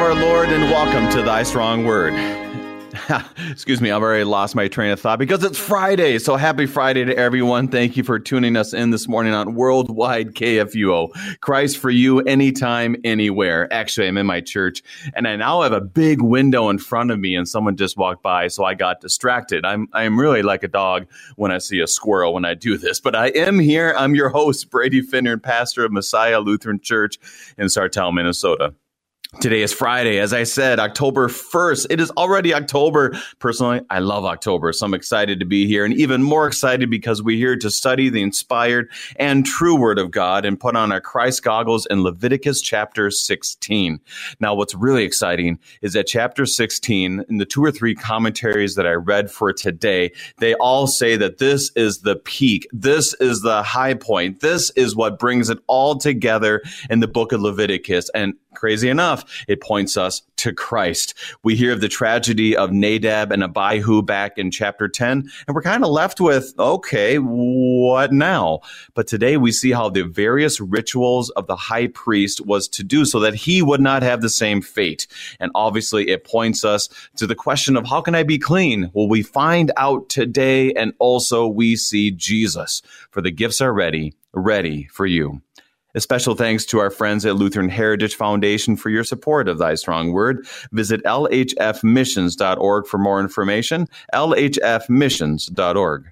Of our Lord and welcome to thy strong word. Excuse me, I've already lost my train of thought because it's Friday. So happy Friday to everyone. Thank you for tuning us in this morning on Worldwide KFUO. Christ for you anytime, anywhere. Actually, I'm in my church and I now have a big window in front of me and someone just walked by, so I got distracted. I'm I'm really like a dog when I see a squirrel when I do this, but I am here. I'm your host, Brady Finnern, pastor of Messiah Lutheran Church in Sartell, Minnesota. Today is Friday. As I said, October 1st. It is already October. Personally, I love October, so I'm excited to be here and even more excited because we're here to study the inspired and true word of God and put on our Christ goggles in Leviticus chapter 16. Now, what's really exciting is that chapter 16, in the two or three commentaries that I read for today, they all say that this is the peak. This is the high point. This is what brings it all together in the book of Leviticus. And crazy enough, it points us to Christ. We hear of the tragedy of Nadab and Abihu back in chapter 10, and we're kind of left with, okay, what now? But today we see how the various rituals of the high priest was to do so that he would not have the same fate. And obviously it points us to the question of how can I be clean? Well, we find out today, and also we see Jesus, for the gifts are ready, ready for you. A special thanks to our friends at Lutheran Heritage Foundation for your support of Thy Strong Word. Visit lhfmissions.org for more information. lhfmissions.org.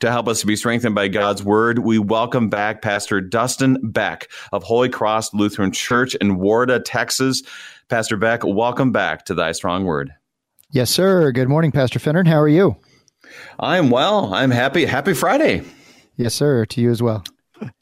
To help us to be strengthened by God's word, we welcome back Pastor Dustin Beck of Holy Cross Lutheran Church in Warda, Texas. Pastor Beck, welcome back to Thy Strong Word. Yes, sir. Good morning, Pastor Finnern. How are you? I'm well. I'm happy. Happy Friday. Yes, sir. To you as well.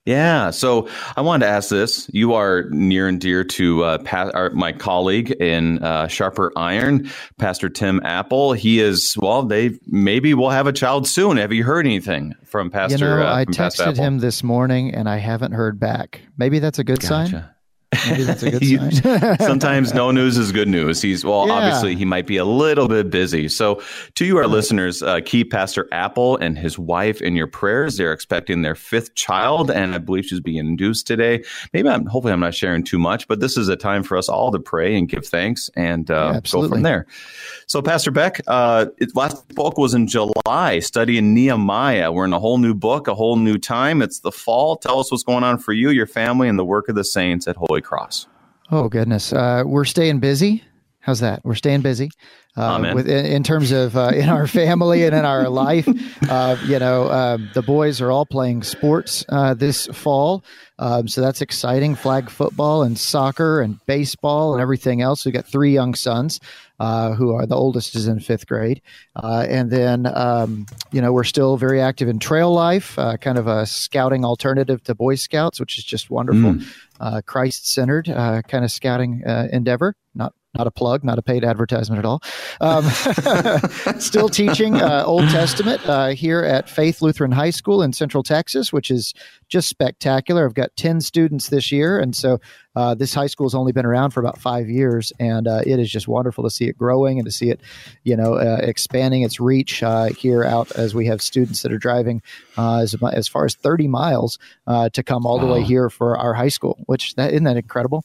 Yeah. So I wanted to ask this. You are near and dear to uh, pa- our, my colleague in uh, Sharper Iron, Pastor Tim Appel. He is, well, they maybe will have a child soon. Have you heard anything from Pastor? You know, uh, I texted him this morning and I haven't heard back. Maybe that's a good gotcha. sign. Maybe that's a good sign. Sometimes no news is good news. He's well, yeah. obviously he might be a little bit busy. So, to you, our listeners, uh, keep Pastor Appel and his wife in your prayers. They're expecting their fifth child, and I believe she's being induced today. Maybe I'm hopefully I'm not sharing too much, but this is a time for us all to pray and give thanks and uh, yeah, go from there. So, Pastor Beck, uh, it, last book was in July, studying Nehemiah. We're in a whole new book, a whole new time. It's the fall. Tell us what's going on for you, your family, and the work of the saints at Holy Cross. Oh goodness, uh, we're staying busy. How's that? We're staying busy. Uh, with, in, in, terms of uh, in our family and in our life, uh, you know, um, the boys are all playing sports uh, this fall, um, so that's exciting. Flag football and soccer and baseball and everything else. We've got three young sons, uh, who are the oldest is in fifth grade, uh, and then um, you know we're still very active in trail life, kind of a scouting alternative to Boy Scouts, which is just wonderful. Mm. Christ centered kind of scouting endeavor, not not a plug, not a paid advertisement at all. Um, still teaching uh, Old Testament uh, here at Faith Lutheran High School in Central Texas, which is just spectacular. I've got 10 students this year. And so uh, this high school has only been around for about five years. And uh, it is just wonderful to see it growing and to see it, you know, uh, expanding its reach uh, here out as we have students that are driving uh, as, as far as 30 miles uh, to come all the way here for our high school, which that isn't that incredible?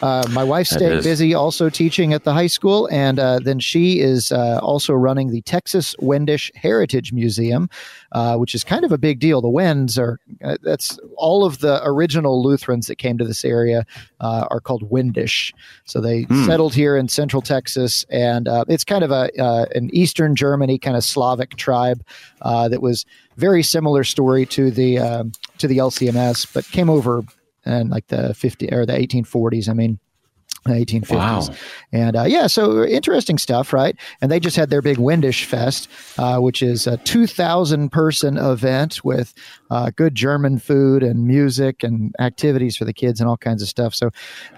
my wife's staying busy also teaching at the high school. And then she is also running the Texas Wendish Heritage Museum, which is kind of a big deal. The Wends are, that's all of the original Lutherans that came to this area uh, are called Wendish. So they hmm. settled here in central Texas, and uh, it's kind of a uh, an Eastern Germany kind of Slavic tribe uh, that was very similar story to the um, to the LCMS, but came over in like the 50 or the 1840s. I mean, 1850s. Wow. And uh, yeah, so interesting stuff, right? And they just had their big Wendish Fest, uh, which is a 2,000 person event with uh, good German food and music and activities for the kids and all kinds of stuff. So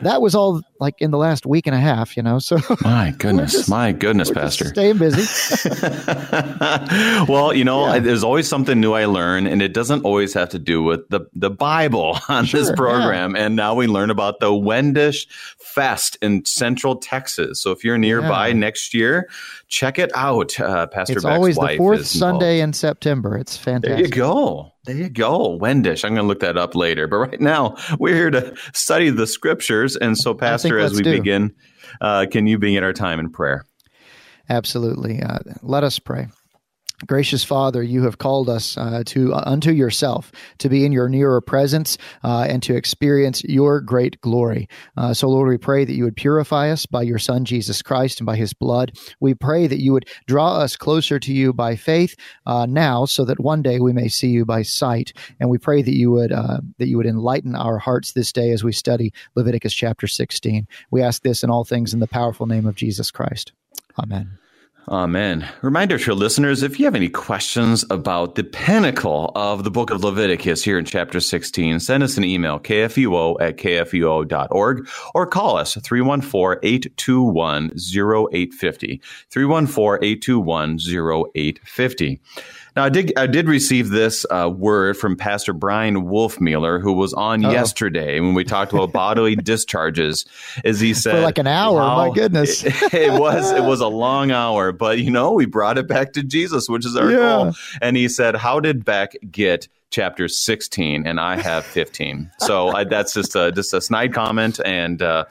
that was all like in the last week and a half, you know. So my goodness, just, my goodness, Pastor, staying busy. well, you know, yeah. there's always something new I learn, and it doesn't always have to do with the the Bible on sure, this program. Yeah. And now we learn about the Wendish Fest in Central Texas. So if you're nearby yeah. next year, check it out. Uh, Pastor it's Beck's always the fourth Sunday in September. It's fantastic. There you go. There you go, Wendish. I'm going to look that up later. But right now, we're here to study the scriptures. And so, Pastor, as we do. begin, uh, can you begin our time in prayer? Absolutely. Uh, let us pray. Gracious Father, you have called us uh, to uh, unto yourself to be in your nearer presence uh, and to experience your great glory. Uh, so, Lord, we pray that you would purify us by your Son Jesus Christ and by His blood. We pray that you would draw us closer to you by faith uh, now, so that one day we may see you by sight. And we pray that you would uh, that you would enlighten our hearts this day as we study Leviticus chapter sixteen. We ask this in all things in the powerful name of Jesus Christ. Amen. Amen. Reminder to listeners if you have any questions about the pinnacle of the book of Leviticus here in chapter 16, send us an email, kfuo at kfuo.org, or call us 314 821 0850. 314 821 0850. Now, I did I did receive this uh, word from Pastor Brian Wolfmueller, who was on Uh-oh. yesterday when we talked about bodily discharges. As he said, for like an hour. Wow, my goodness, it, it, was it was a long hour, but you know we brought it back to Jesus, which is our yeah. goal. And he said, "How did Beck get?" chapter 16 and i have 15 so I, that's just a just a snide comment and uh,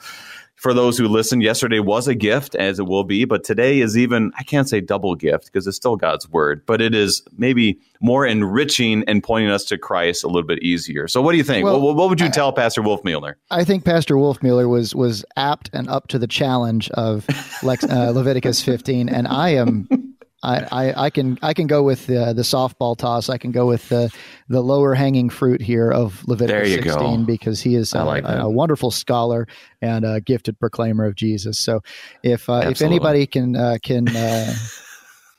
for those who listen, yesterday was a gift, as it will be, but today is even, I can't say double gift because it's still God's word, but it is maybe more enriching and pointing us to Christ a little bit easier. So, what do you think? Well, what, what, would you I, tell Pastor Wolfmueller? I think Pastor Wolfmueller was was apt and up to the challenge of Lex, uh, Leviticus 15, and I am I, I, I, can I can go with the the softball toss. I can go with the the lower hanging fruit here of Leviticus 16 go. because he is a, like a, a, wonderful scholar and a gifted proclaimer of Jesus. So if uh, if anybody can uh, can uh,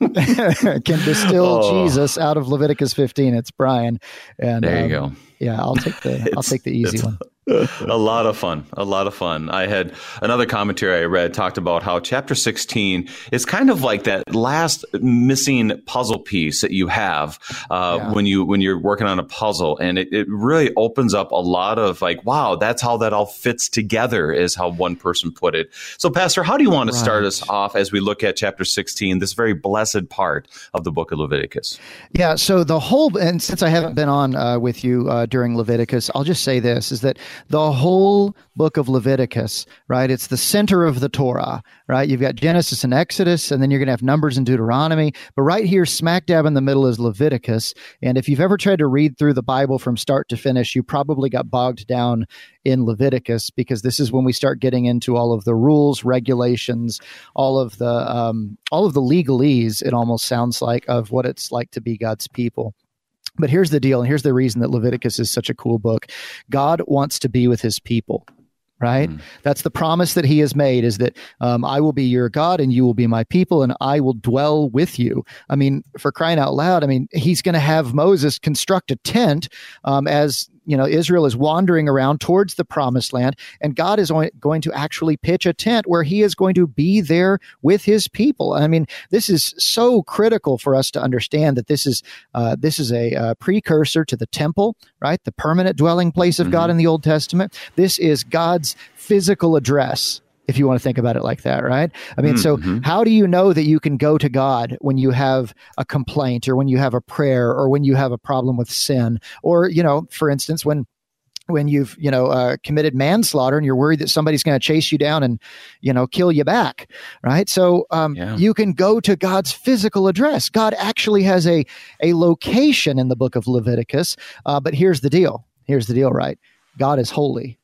can distill oh. Jesus out of Leviticus 15, it's Brian. And there you um, go. Yeah, I'll take the I'll take the easy one a lot of fun. A lot of fun. I had another commentary I read talked about how chapter 16 is kind of like that last missing puzzle piece that you have uh, yeah. when you when you're working on a puzzle, and it, it really opens up a lot of like, wow, that's how that all fits together, is how one person put it. So, Pastor, how do you want to right. start us off as we look at chapter 16, this very blessed part of the book of Leviticus? Yeah. So the whole, and since I haven't been on uh, with you uh, during Leviticus, I'll just say this: is that the whole book of Leviticus, right? It's the center of the Torah, right? You've got Genesis and Exodus, and then you're going to have Numbers and Deuteronomy. But right here, smack dab in the middle is Leviticus. And if you've ever tried to read through the Bible from start to finish, you probably got bogged down in Leviticus because this is when we start getting into all of the rules, regulations, all of the um, all of the legalese. It almost sounds like of what it's like to be God's people. But here's the deal, and here's the reason that Leviticus is such a cool book. God wants to be with his people right mm. that's the promise that he has made is that um, i will be your god and you will be my people and i will dwell with you i mean for crying out loud i mean he's going to have moses construct a tent um, as you know, Israel is wandering around towards the promised land, and God is going to actually pitch a tent where He is going to be there with His people. I mean, this is so critical for us to understand that this is uh, this is a uh, precursor to the temple, right? The permanent dwelling place of mm-hmm. God in the Old Testament. This is God's physical address if you want to think about it like that, right? I mean, mm-hmm. so how do you know that you can go to God when you have a complaint or when you have a prayer or when you have a problem with sin? Or, you know, for instance, when when you've you know uh, committed manslaughter and you're worried that somebody's going to chase you down and you know kill you back right so um, yeah. you can go to god's physical address god actually has a a location in the book of leviticus uh, but here's the deal here's the deal right god is holy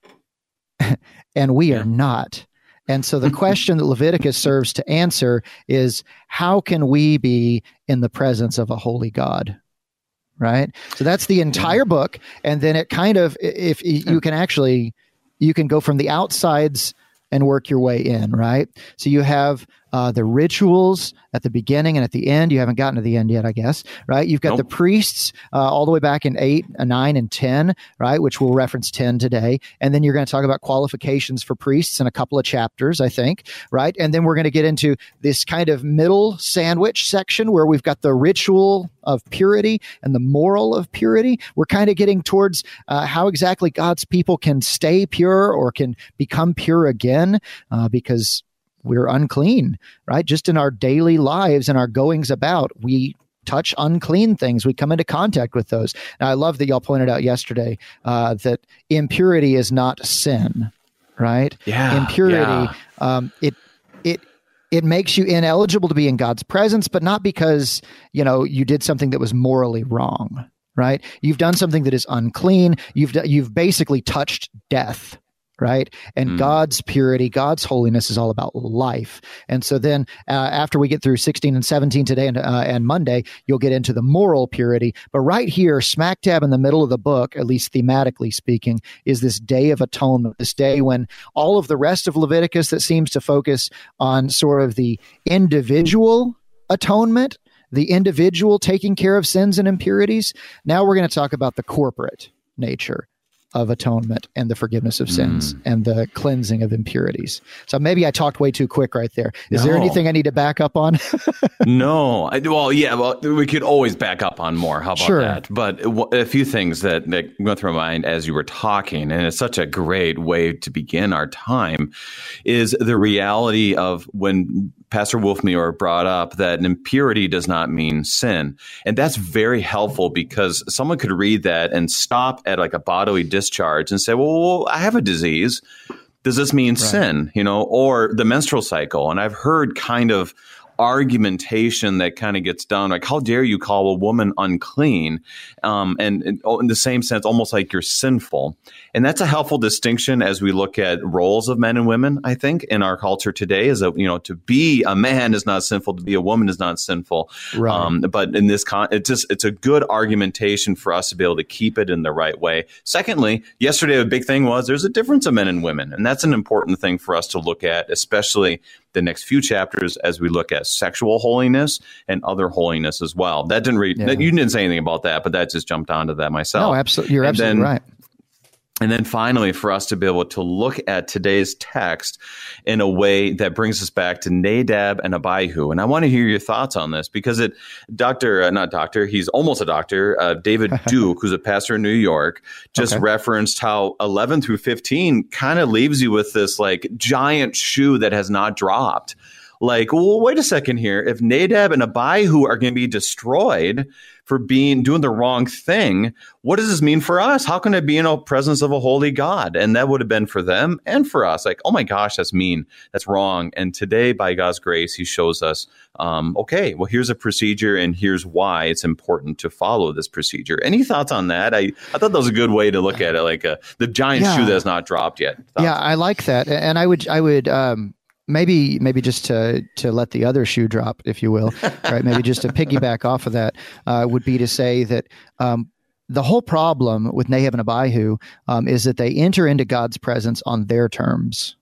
and we yeah. are not and so the question that Leviticus serves to answer is how can we be in the presence of a holy God? Right? So that's the entire book. And then it kind of, if you can actually, you can go from the outsides and work your way in, right? So you have uh, the rituals at the beginning and at the end. You haven't gotten to the end yet, I guess, right? You've got nope. the priests uh, all the way back in 8, uh, 9, and 10, right? Which we'll reference 10 today. And then you're going to talk about qualifications for priests in a couple of chapters, I think, right? And then we're going to get into this kind of middle sandwich section where we've got the ritual of purity and the moral of purity. We're kind of getting towards uh, how exactly God's people can stay pure or can become pure again uh, because we're unclean, right? Just in our daily lives and our goings about, we touch unclean things. We come into contact with those. And I love that y'all pointed out yesterday uh, that impurity is not sin, right? Yeah. Impurity, yeah. Um, it it it makes you ineligible to be in God's presence, but not because you know you did something that was morally wrong, right? You've done something that is unclean. You've you've basically touched death right? And mm. God's purity, God's holiness is all about life. And so then uh, after we get through 16 and 17 today and, uh, and Monday, you'll get into the moral purity. But right here, smack dab in the middle of the book, at least thematically speaking, is this day of atonement, this day when all of the rest of Leviticus that seems to focus on sort of the individual atonement, the individual taking care of sins and impurities. Now we're going to talk about the corporate nature of atonement and the forgiveness of sins mm. and the cleansing of impurities. So maybe I talked way too quick right there. Is no. there anything I need to back up on? no. I, well, yeah. Well, we could always back up on more. How about sure. that? But a few things that, that went through my mind as you were talking, and it's such a great way to begin our time, is the reality of when Pastor Wolfmueller brought up that impurity does not mean sin. And that's very helpful because someone could read that and stop at like a bodily discharge and say, well, I have a disease. Does this mean right. sin? You know, or the menstrual cycle. And I've heard kind of argumentation that kind of gets done. Like, how dare you call a woman unclean? Um, and, and, oh, in the same sense, almost like you're sinful. And that's a helpful distinction as we look at roles of men and women, I think, in our culture today is that, you know, to be a man is not sinful, to be a woman is not sinful. Right. Um, but in this con, it's just, it's a good argumentation for us to be able to keep it in the right way. Secondly, yesterday, a big thing was there's a difference of men and women. And that's an important thing for us to look at, especially the next few chapters as we look at sexual holiness and other holiness as well. That didn't read, yeah. you didn't say anything about that, but that just jumped onto that myself. No, absolutely. You're and absolutely right. And then finally, for us to be able to look at today's text in a way that brings us back to Nadab and Abihu. And I want to hear your thoughts on this because it, Dr., uh, not doctor, he's almost a doctor, uh, David Duke, who's a pastor in New York, just okay. referenced how 11 through 15 kind of leaves you with this like giant shoe that has not dropped. Like, well, wait a second here. If Nadab and Abihu are going to be destroyed, for being doing the wrong thing. What does this mean for us? How can I be in the presence of a holy God? And that would have been for them and for us. Like, oh my gosh, that's mean. That's wrong. And today, by God's grace, He shows us, um, okay, well, here's a procedure, and here's why it's important to follow this procedure. Any thoughts on that? I, I thought that was a good way to look at it, like a, uh, the giant yeah. shoe that's not dropped yet. Thoughts? Yeah, I like that, and I would I would um, maybe maybe just to to let the other shoe drop, if you will, right? maybe just to piggyback off of that uh, would be to say that. Um, the whole problem with Nadab and Abihu um, is that they enter into God's presence on their terms.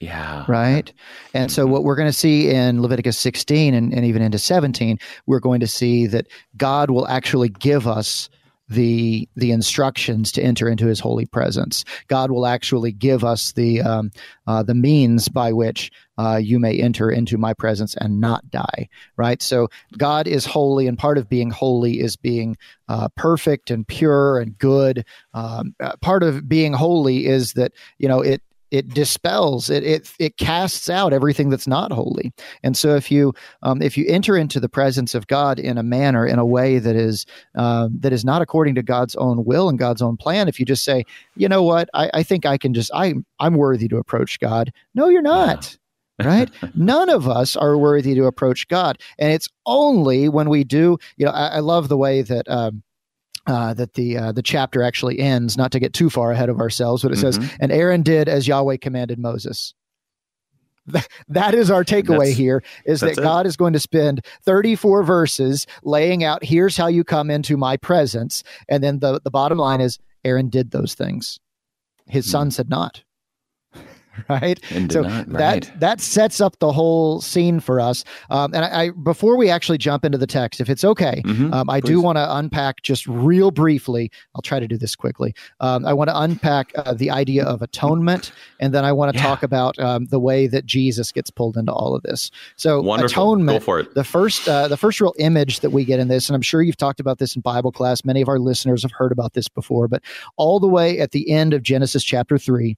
Yeah. Right. And so, what we're going to see in Leviticus 16 and, and even into 17, we're going to see that God will actually give us the the instructions to enter into His holy presence. God will actually give us the um, uh, the means by which uh, you may enter into My presence and not die. Right. So God is holy, and part of being holy is being uh, perfect and pure and good. Um, uh, part of being holy is that you know it it dispels it it it casts out everything that's not holy and so if you um, if you enter into the presence of god in a manner in a way that is um, that is not according to god's own will and god's own plan if you just say you know what i, I think i can just i i'm worthy to approach god no you're not right? None of us are worthy to approach God. And it's only when we do, you know, I, I love the way that um, uh, that the uh, the chapter actually ends. Not to get too far ahead of ourselves, but it mm-hmm. says, "And Aaron did as Yahweh commanded Moses." that is our takeaway here: is that God is going to spend 34 verses laying out, "Here's how you come into my presence," and then the the bottom line is, Aaron did those things. His mm-hmm. son said not. right? so not, right. that that sets up the whole scene for us. Um, and I, I, before we actually jump into the text, if it's okay, mm-hmm, um, I please. do want to unpack just real briefly. I'll try to do this quickly. Um, I want to unpack uh, the idea of atonement, and then I want to yeah. talk about um, the way that Jesus gets pulled into all of this. So Wonderful. atonement. Go for it. The first uh, the first real image that we get in this, and I'm sure you've talked about this in Bible class. Many of our listeners have heard about this before, but all the way at the end of Genesis chapter three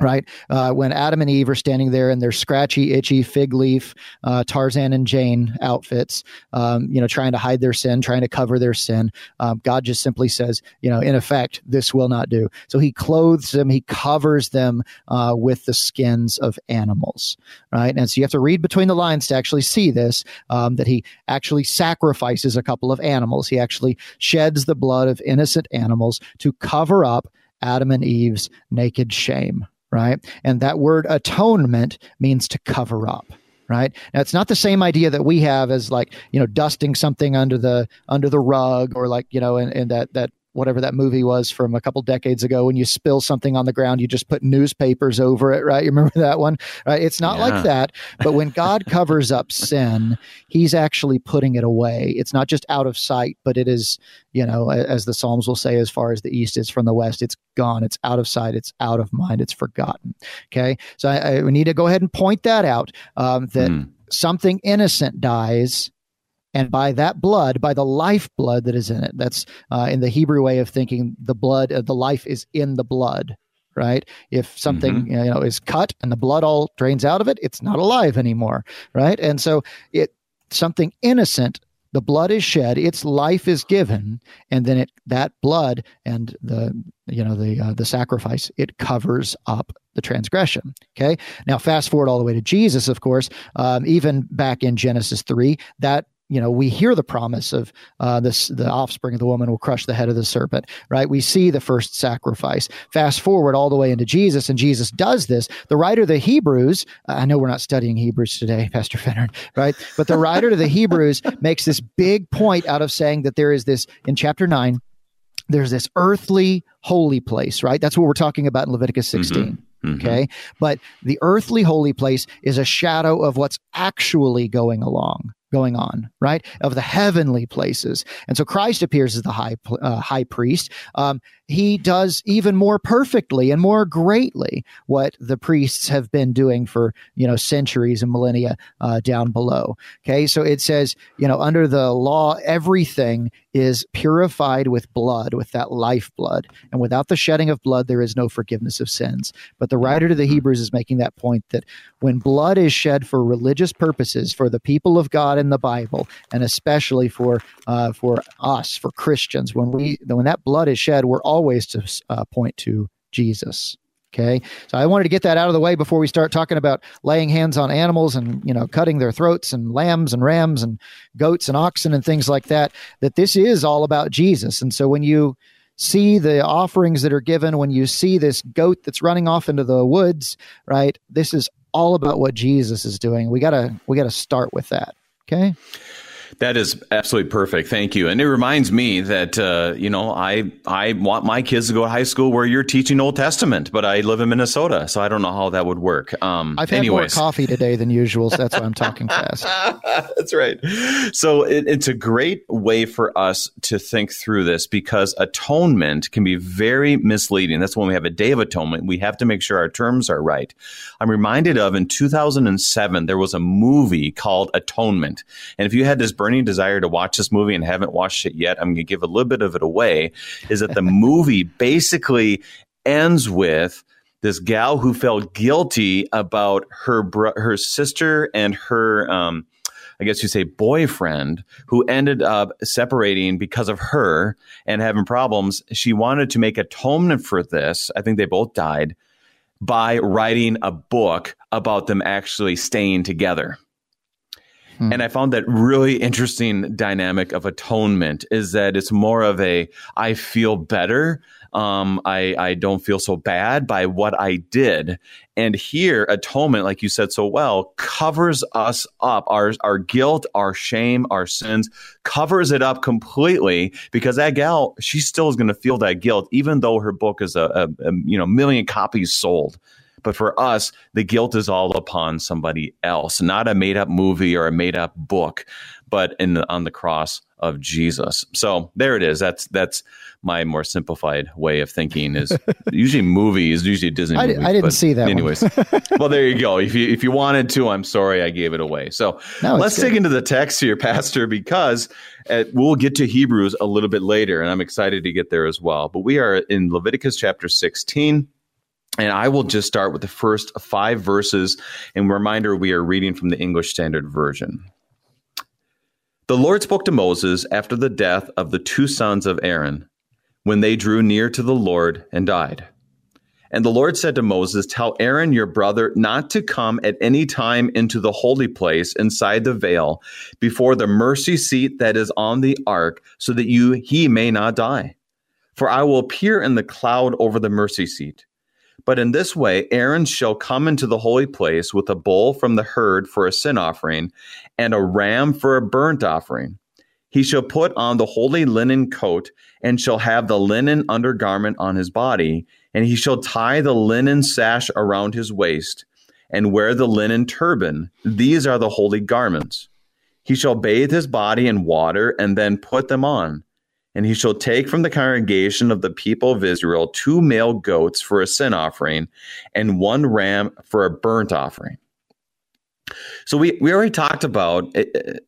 right? Uh, when Adam and Eve are standing there in their scratchy, itchy fig leaf uh, Tarzan and Jane outfits, um, you know, trying to hide their sin, trying to cover their sin, um, God just simply says, you know, in effect, this will not do. So He clothes them, He covers them uh, with the skins of animals, right? And so you have to read between the lines to actually see this um, that He actually sacrifices a couple of animals. He actually sheds the blood of innocent animals to cover up Adam and Eve's naked shame, right? And that word atonement means to cover up right now it's not the same idea that we have as like you know dusting something under the under the rug or like you know and, that that whatever that movie was from a couple decades ago when you spill something on the ground you just put newspapers over it right? You remember that one? Right? It's not yeah. like that. But when god covers up sin he's actually putting it away. It's not just out of sight but it is you know as the psalms will say as far as the east is from the west it's gone. It's out of sight. It's out of mind. It's forgotten. Okay? So i, I need to go ahead and point that out um, that mm. something innocent dies and by that blood, by the life blood that is in it. That's uh, in the Hebrew way of thinking. The blood, uh, the life is in the blood. Right. If something mm-hmm. you know is cut and the blood all drains out of it, it's not alive anymore. Right. And so it something innocent the blood is shed its life is given and then it that blood and the you know the uh, the sacrifice it covers up the transgression okay now fast forward all the way to jesus of course um, even back in genesis 3 that you know, we hear the promise of uh, this, the offspring of the woman will crush the head of the serpent, right? We see the first sacrifice. Fast forward all the way into Jesus, and Jesus does this. The writer of the Hebrews, I know we're not studying Hebrews today, Pastor Finnern, right? But the writer of the Hebrews makes this big point out of saying that there is this in chapter nine, there's this earthly holy place, right? That's what we're talking about in Leviticus 16. Mm-hmm. Mm-hmm. Okay. But the earthly holy place is a shadow of what's actually going along going on, right? Of the heavenly places. And so Christ appears as the high, uh, high priest. Um, he does even more perfectly and more greatly what the priests have been doing for, you know, centuries and millennia uh, down below. Okay. So it says, you know, under the law, everything is purified with blood, with that life blood. And without the shedding of blood, there is no forgiveness of sins. But the writer to the Hebrews is making that point that when blood is shed for religious purposes, for the people of God in the Bible, and especially for uh, for us, for Christians, when we when that blood is shed, we're always to uh, point to Jesus. Okay. So I wanted to get that out of the way before we start talking about laying hands on animals and, you know, cutting their throats and lambs and rams and goats and oxen and things like that, that this is all about Jesus. And so when you see the offerings that are given, when you see this goat that's running off into the woods, right? This is all about what Jesus is doing. We got to we got to start with that. Okay. That is absolutely perfect. Thank you. And it reminds me that uh, you know I I want my kids to go to high school where you're teaching Old Testament, but I live in Minnesota, so I don't know how that would work. Um, I've had anyways. more coffee today than usual, so that's why I'm talking fast. that's right. So it, it's a great way for us to think through this because atonement can be very misleading. That's when we have a day of atonement. We have to make sure our terms are right. I'm reminded of in 2007 there was a movie called Atonement, and if you had this burning desire to watch this movie and haven't watched it yet, I'm going to give a little bit of it away. Is that the movie basically ends with this gal who felt guilty about her bro- her sister and her um, I guess you say boyfriend who ended up separating because of her and having problems. She wanted to make atonement for this. I think they both died by writing a book about them actually staying together. Hmm. And I found that really interesting dynamic of atonement is that it's more of a I feel better. Um, I, I don't feel so bad by what I did. And here, atonement, like you said so well, covers us up. Our, our guilt, our shame, our sins covers it up completely because that gal, she still is going to feel that guilt, even though her book is a, a, a you know million copies sold. But for us, the guilt is all upon somebody else, not a made up movie or a made up book, but in the, on the cross of Jesus. So there it is. That's that's my more simplified way of thinking. Is usually movies, usually Disney. I, movies, I didn't see that. Anyways, well, there you go. If you if you wanted to, I'm sorry I gave it away. So no, let's good. dig into the text here, Pastor, because at, uh, we'll get to Hebrews a little bit later, and I'm excited to get there as well. But we are in Leviticus chapter 16 And I will just start with the first five verses. And reminder, we are reading from the English Standard Version. The Lord spoke to Moses after the death of the two sons of Aaron, when they drew near to the Lord and died. And the Lord said to Moses, Tell Aaron your brother not to come at any time into the holy place inside the veil before the mercy seat that is on the ark, so that you he may not die. For I will appear in the cloud over the mercy seat. But in this way, Aaron shall come into the holy place with a bull from the herd for a sin offering and a ram for a burnt offering. He shall put on the holy linen coat and shall have the linen undergarment on his body and he shall tie the linen sash around his waist, and wear the linen turban. These are the holy garments. He shall bathe his body in water, and then put them on. And he shall take from the congregation of the people of Israel two male goats for a sin offering, and one ram for a burnt offering. So we, we already talked about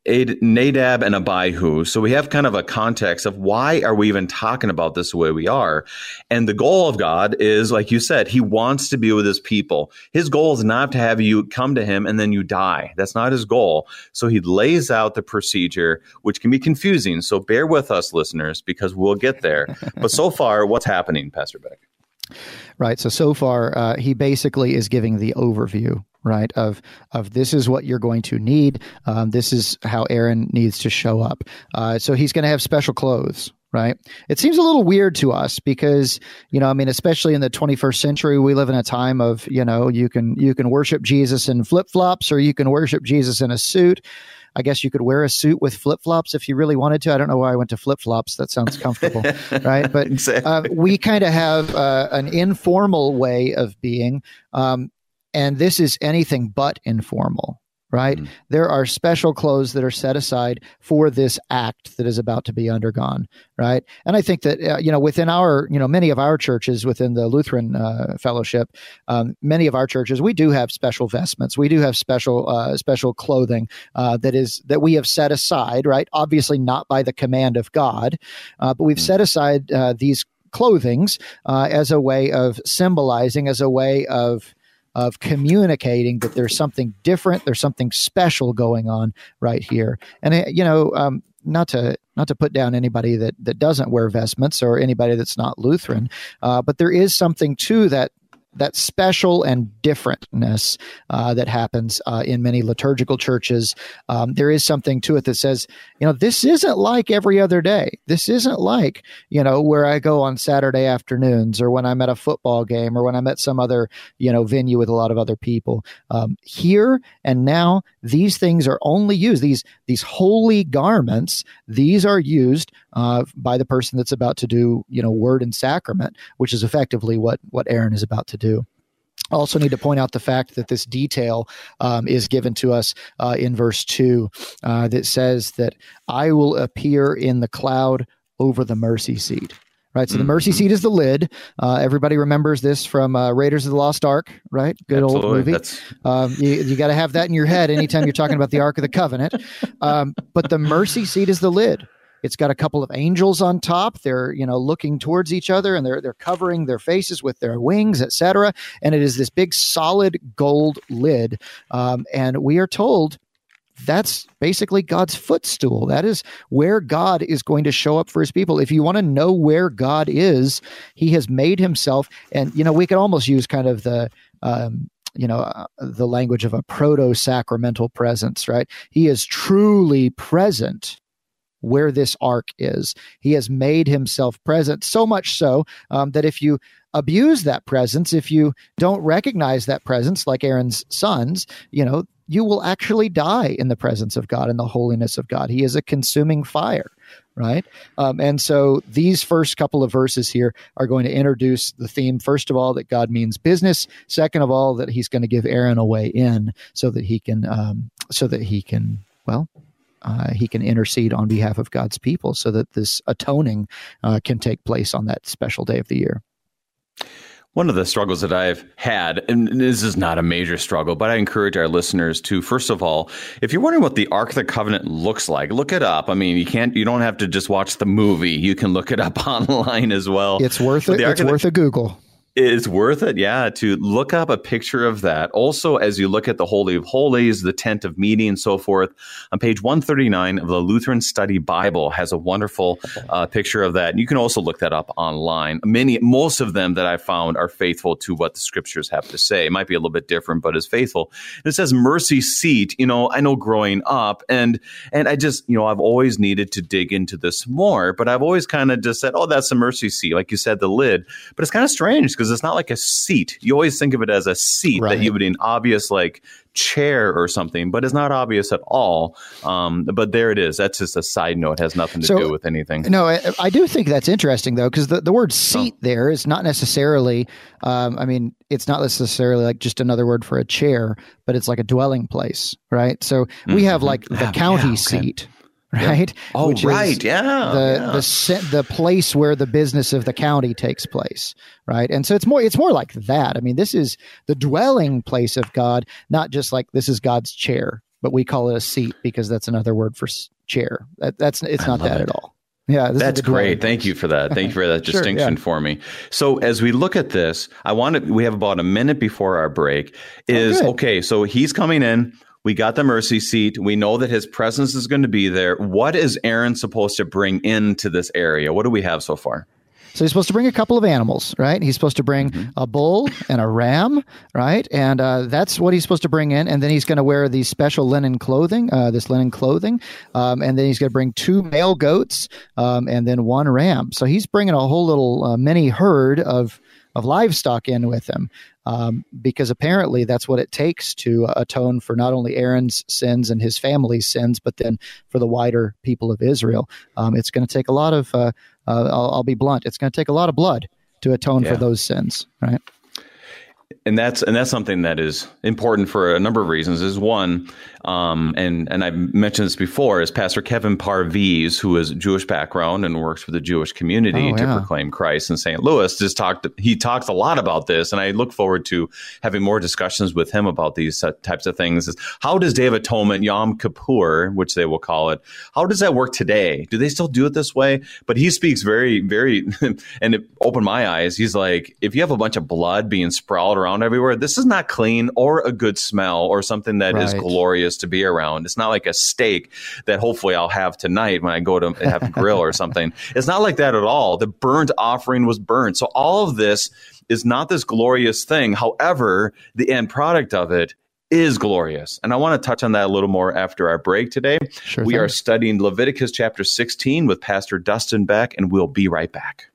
Nadab and Abihu. So we have kind of a context of why are we even talking about this the way we are? And the goal of God is, like you said, he wants to be with his people. His goal is not to have you come to him and then you die. That's not his goal. So he lays out the procedure, which can be confusing. So bear with us, listeners, because we'll get there. but so far, what's happening, Pastor Beck? Right. So so far, uh, he basically is giving the overview right of of this is what you're going to need. Um, this is how aaron needs to show up. Uh, so he's going to have special clothes right? It seems a little weird to us because you know i mean especially in the 21st century we live in a time of you know you can you can worship jesus in flip-flops or you can worship jesus in a suit I guess you could wear a suit with flip flops if you really wanted to. I don't know why I went to flip flops. That sounds comfortable, right? But exactly. uh, we kind of have uh, an informal way of being. Um, and this is anything but informal, right? Mm. There are special clothes that are set aside for this act that is about to be undergone, right? And I think that, uh, you know, within our, you know, many of our churches within the Lutheran uh, fellowship, um, many of our churches, we do have special vestments. We do have special, uh, special clothing uh, that is, that we have set aside, right? Obviously not by the command of God, uh, but we've mm. set aside uh, these clothings as a way of symbolizing, as a way of, of communicating that there's something different, there's something special going on right here. And you know, um, not to not to put down anybody that that doesn't wear vestments or anybody that's not Lutheran, uh, but there is something to that that special and differentness uh, that happens uh, in many liturgical churches. Um, there is something to it that says, you know, this isn't like every other day. This isn't like, you know, where I go on Saturday afternoons or when I'm at a football game or when I'm at some other, you know, venue with a lot of other people. Um, here and now, these things are only used. These these holy garments. These are used uh, by the person that's about to do, you know, word and sacrament, which is effectively what what Aaron is about to do. I also, need to point out the fact that this detail um, is given to us uh, in verse 2 uh, that says that I will appear in the cloud over the mercy seat. Right, so the mercy mm-hmm. seat is the lid. Uh, everybody remembers this from uh, Raiders of the Lost Ark, right? Good Absolutely. old movie. Um, you, you got to have that in your head anytime you're talking about the Ark of the Covenant. Um, but the mercy seat is the lid. It's got a couple of angels on top. They're you know looking towards each other and they're they're covering their faces with their wings, etc. And it is this big solid gold lid. Um, and we are told that's basically God's footstool. That is where God is going to show up for his people. If you want to know where God is, he has made himself, and, you know, we could almost use kind of the, um, you know, uh, the language of a proto sacramental presence, right? He is truly present where this ark is. He has made himself present, so much so um, that if you abuse that presence, if you don't recognize that presence, like Aaron's sons, you know, you will actually die in the presence of God and the holiness of God. He is a consuming fire, right? Um, and so these first couple of verses here are going to introduce the theme, first of all, that God means business. Second of all, that he's going to give Aaron a way in so that he can, um, so that he can, well, uh, he can intercede on behalf of God's people so that this atoning uh, can take place on that special day of the year. One of the struggles that I've had, and this is not a major struggle, but I encourage our listeners to, first of all, if you're wondering what the Ark of the Covenant looks like, look it up. I mean, you can't, you don't have to just watch the movie. You can look it up online as well. It's worth it. It's worth the, a Google. It's worth it, yeah, to look up a picture of that. Also, as you look at the Holy of Holies, the tent of meeting, and so forth, on page 139 of the Lutheran Study Bible has a wonderful uh, picture of that. And you can also look that up online. Many, most of them that I found are faithful to what the scriptures have to say. It might be a little bit different, but is faithful. It says mercy seat. You know, I know growing up, and and I just, you know, I've always needed to dig into this more, but I've always kind of just said, oh, that's a mercy seat, like you said, the lid. But it's kind of strange because it's not like a seat. You always think of it as a seat right. that you would an obvious like chair or something, but it's not obvious at all. Um, but there it is. That's just a side note. It has nothing to so, do with anything. No, I, I, do think that's interesting though, because the, the word seat oh. there is not necessarily. Um, I mean, it's not necessarily like just another word for a chair, but it's like a dwelling place, right? So we mm-hmm. have like the county yeah, okay. seat, right? Oh, Which right. Yeah. The yeah. the the place where the business of the county takes place, right? And so it's more it's more like that. I mean, this is the dwelling place of God, not just like this is God's chair, but we call it a seat because that's another word for chair. That, that's it's not that it. at all. Yeah, that's great. Thank you for that. Thank you for that sure, distinction yeah. for me. So as we look at this, I want to. We have about a minute before our break. Oh, is oh, okay. So he's coming in we got the mercy seat. We know that his presence is going to be there. What is Aaron supposed to bring into this area? What do we have so far? So he's supposed to bring a couple of animals, right? He's supposed to bring mm-hmm. a bull and a ram, right? And uh, that's what he's supposed to bring in. And then he's going to wear these special linen clothing, uh, this linen clothing. Um, and then he's going to bring two male goats um, and then one ram. So he's bringing a whole little uh, mini herd of of livestock in with him um, because apparently that's what it takes to atone for not only Aaron's sins and his family's sins, but then for the wider people of Israel. Um, it's going to take a lot of, uh, uh, I'll, I'll, be blunt, it's going to take a lot of blood to atone yeah. for those sins, right? And that's and that's something that is important for a number of reasons. Is one, um, and and I've mentioned this before, is Pastor Kevin Parviz, who is Jewish background and works with the Jewish community oh, to yeah. proclaim Christ in St. Louis. Just talked. He talks a lot about this, and I look forward to having more discussions with him about these types of things. Is how does Day of Atonement, Yom Kippur, which they will call it, how does that work today? Do they still do it this way? But he speaks very, very, and it opened my eyes. He's like, if you have a bunch of blood being sprawled around everywhere. This is not clean or a good smell or something that right. is glorious to be around. It's not like a steak that hopefully I'll have tonight when I go to have a grill or something. It's not like that at all. The burnt offering was burnt. So all of this is not this glorious thing. However, the end product of it is glorious. And I want to touch on that a little more after our break today. Sure we thing. are studying Leviticus chapter 16 with Pastor Dustin Beck, and we'll be right back.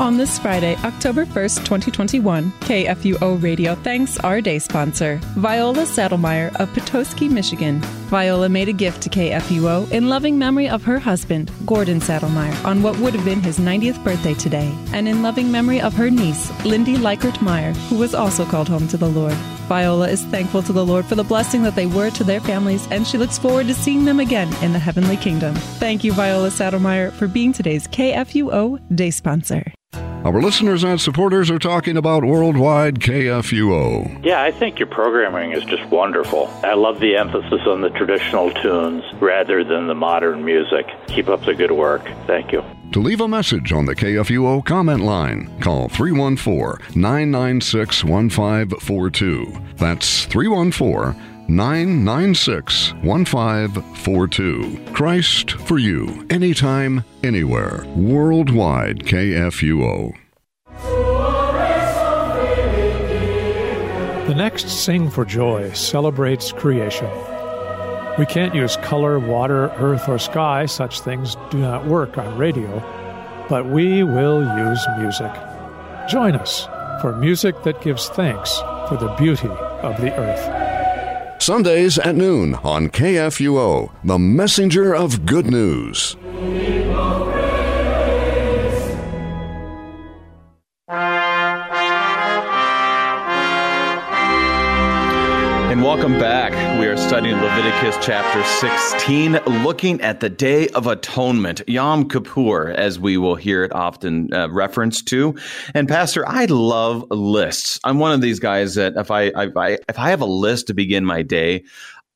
On this Friday, October 1st, 2021, KFUO Radio thanks our day sponsor, Viola Saddlemeyer of Petoskey, Michigan. Viola made a gift to KFUO in loving memory of her husband, Gordon Saddlemeyer, on what would have been his 90th birthday today, and in loving memory of her niece, Lindy Likert Meyer, who was also called home to the Lord. Viola is thankful to the Lord for the blessing that they were to their families, and she looks forward to seeing them again in the heavenly kingdom. Thank you, Viola Saddlemeyer, for being today's KFUO day sponsor. Our listeners and supporters are talking about Worldwide KFUO. Yeah, I think your programming is just wonderful. I love the emphasis on the traditional tunes rather than the modern music. Keep up the good work. Thank you. To leave a message on the KFUO comment line, call 314 996 1542. That's 314 996 1542. Christ for you, anytime, anywhere. Worldwide KFUO. The next Sing for Joy celebrates creation. We can't use color, water, earth, or sky, such things do not work on radio, but we will use music. Join us for music that gives thanks for the beauty of the earth. Sundays at noon on KFUO, the messenger of good news. And welcome back. Leviticus chapter 16, looking at the Day of Atonement, Yom Kippur, as we will hear it often uh, referenced to. And Pastor, I love lists. I'm one of these guys that if I, I if I have a list to begin my day,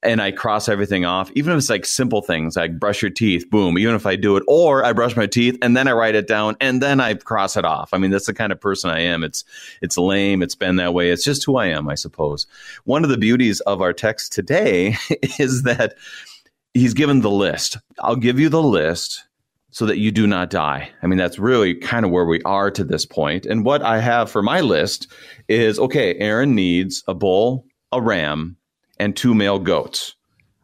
and I cross everything off, even if it's like simple things like brush your teeth, boom, even if I do it, or I brush my teeth and then I write it down and then I cross it off. I mean, that's the kind of person I am. It's, it's lame. It's been that way. It's just who I am, I suppose. One of the beauties of our text today is that he's given the list. I'll give you the list so that you do not die. I mean, that's really kind of where we are to this point. And what I have for my list is okay, Aaron needs a bull, a ram, and two male goats.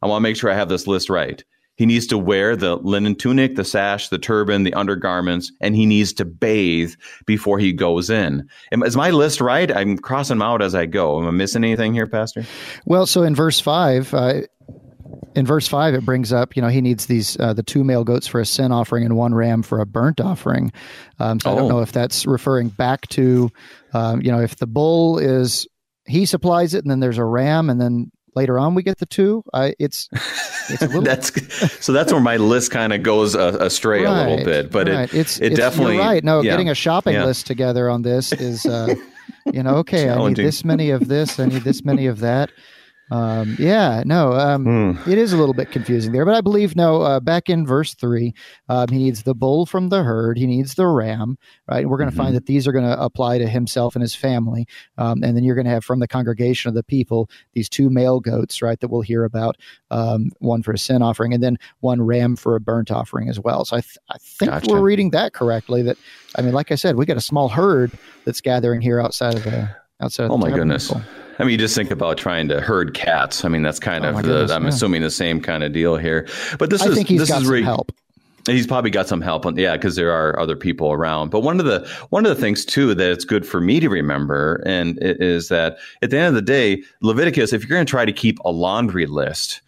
I want to make sure I have this list right. He needs to wear the linen tunic, the sash, the turban, the undergarments, and he needs to bathe before he goes in. Is my list right? I'm crossing them out as I go. Am I missing anything here, Pastor? Well, so in verse 5, uh, in verse 5 it brings up you know he needs these uh, the two male goats for a sin offering and one ram for a burnt offering um, so oh. i don't oh. know if that's referring back to um, you know if the bull is he supplies it and then there's a ram and then later on we get the two. I, it's it's a little. that's so that's where my list kind of goes uh, astray right, a little bit, but right. it it's, it it's, definitely right. No, yeah, getting a shopping yeah. list together on this is. Uh, you know, okay, I need this many of this, I need this many of that. Um, yeah, no, um, mm. it is a little bit confusing there, but I believe no. Uh, back in verse three, um, he needs the bull from the herd. He needs the ram, right? And we're going to mm-hmm. find that these are going to apply to himself and his family, um, and then you're going to have from the congregation of the people these two male goats, right? That we'll hear about, um, one for a sin offering, and then one ram for a burnt offering as well. So I, th- I think gotcha. we're reading that correctly. That I mean, like I said, we got a small herd that's gathering here outside of the outside. Of oh my goodness. I mean, you just think about trying to herd cats. I mean, that's kind oh of the, goodness, I'm yeah. assuming the same kind of deal here. But this I is think he's this got is some help. He's probably got some help, on, yeah, because there are other people around. But one of the one of the things too that it's good for me to remember, and is that at the end of the day, Leviticus, if you're going to try to keep a laundry list,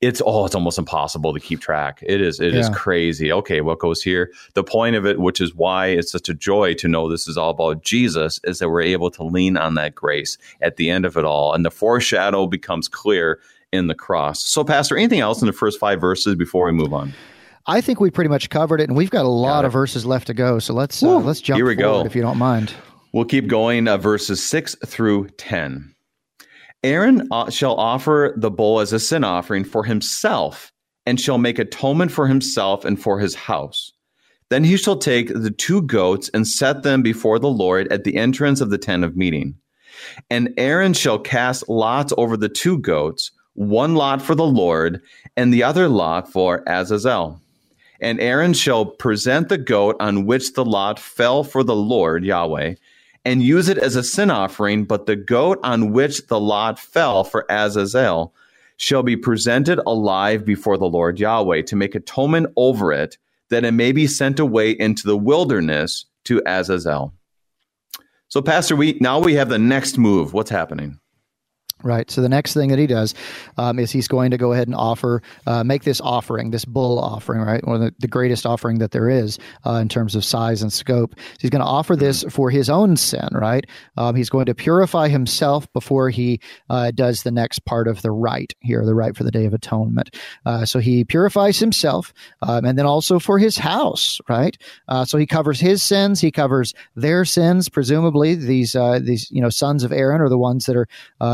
it's oh it's almost impossible to keep track it is it yeah. is crazy okay what goes here the point of it which is why it's such a joy to know this is all about jesus is that we're able to lean on that grace at the end of it all and the foreshadow becomes clear in the cross so pastor anything else in the first five verses before we move on I think we pretty much covered it, and we've got a lot got of verses left to go. So let's uh, let's jump Here we go. if you don't mind. We'll keep going. Uh, verses six through ten. Aaron uh, shall offer the bull as a sin offering for himself and shall make atonement for himself and for his house. Then he shall take the two goats and set them before the Lord at the entrance of the tent of meeting. And Aaron shall cast lots over the two goats, one lot for the Lord, and the other lot for Azazel. And Aaron shall present the goat on which the lot fell for the Lord Yahweh, and use it as a sin offering, but the goat on which the lot fell for Azazel shall be presented alive before the Lord Yahweh to make atonement over it, that it may be sent away into the wilderness to Azazel. So, Pastor, we now we have the next move. What's happening? Right. So the next thing that he does um, is he's going to go ahead and offer, uh, make this offering, this bull offering, right? One of the, the greatest offering that there is uh, in terms of size and scope. So he's going to offer this mm-hmm. for his own sin, right? Um, he's going to purify himself before he uh, does the next part of the rite here, the rite for the Day of Atonement. Uh, so he purifies himself um, and then also for his house, right? Uh, so he covers his sins, he covers their sins. Presumably, these uh, these you know sons of Aaron are the ones that are